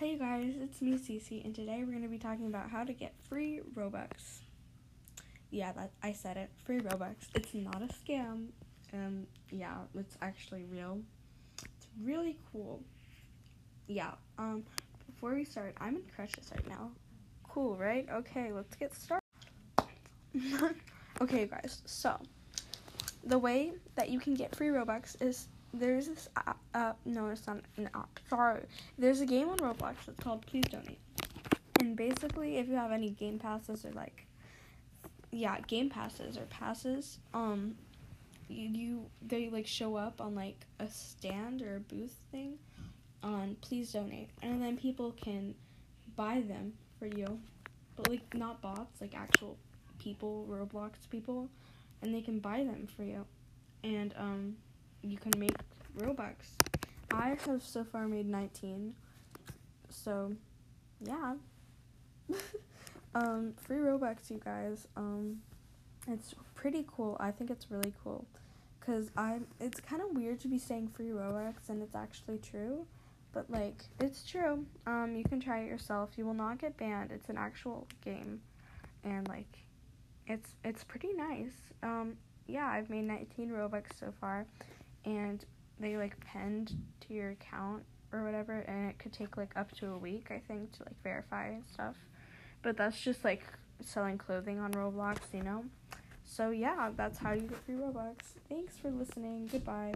Hey guys, it's me Cece, and today we're going to be talking about how to get free Robux. Yeah, that I said it, free Robux. It's not a scam. Um, yeah, it's actually real. It's really cool. Yeah. Um, before we start, I'm in crutches right now. Cool, right? Okay, let's get started. okay, guys. So, the way that you can get free Robux is there's this app, uh, no, it's not an app. Sorry, there's a game on Roblox. that's called Please Donate. And basically, if you have any game passes or like, yeah, game passes or passes, um, you, you they like show up on like a stand or a booth thing on Please Donate, and then people can buy them for you, but like not bots, like actual people, Roblox people, and they can buy them for you, and um you can make Robux. I have so far made 19. So, yeah. um, free Robux, you guys. Um, it's pretty cool. I think it's really cool. Cause I, it's kind of weird to be saying free Robux and it's actually true, but like it's true. Um, you can try it yourself. You will not get banned. It's an actual game, and like, it's it's pretty nice. Um, yeah, I've made 19 Robux so far, and they like pinned to your account or whatever and it could take like up to a week i think to like verify and stuff. But that's just like selling clothing on roblox you know? So yeah that's how you get free robux. Thanks for listening. Goodbye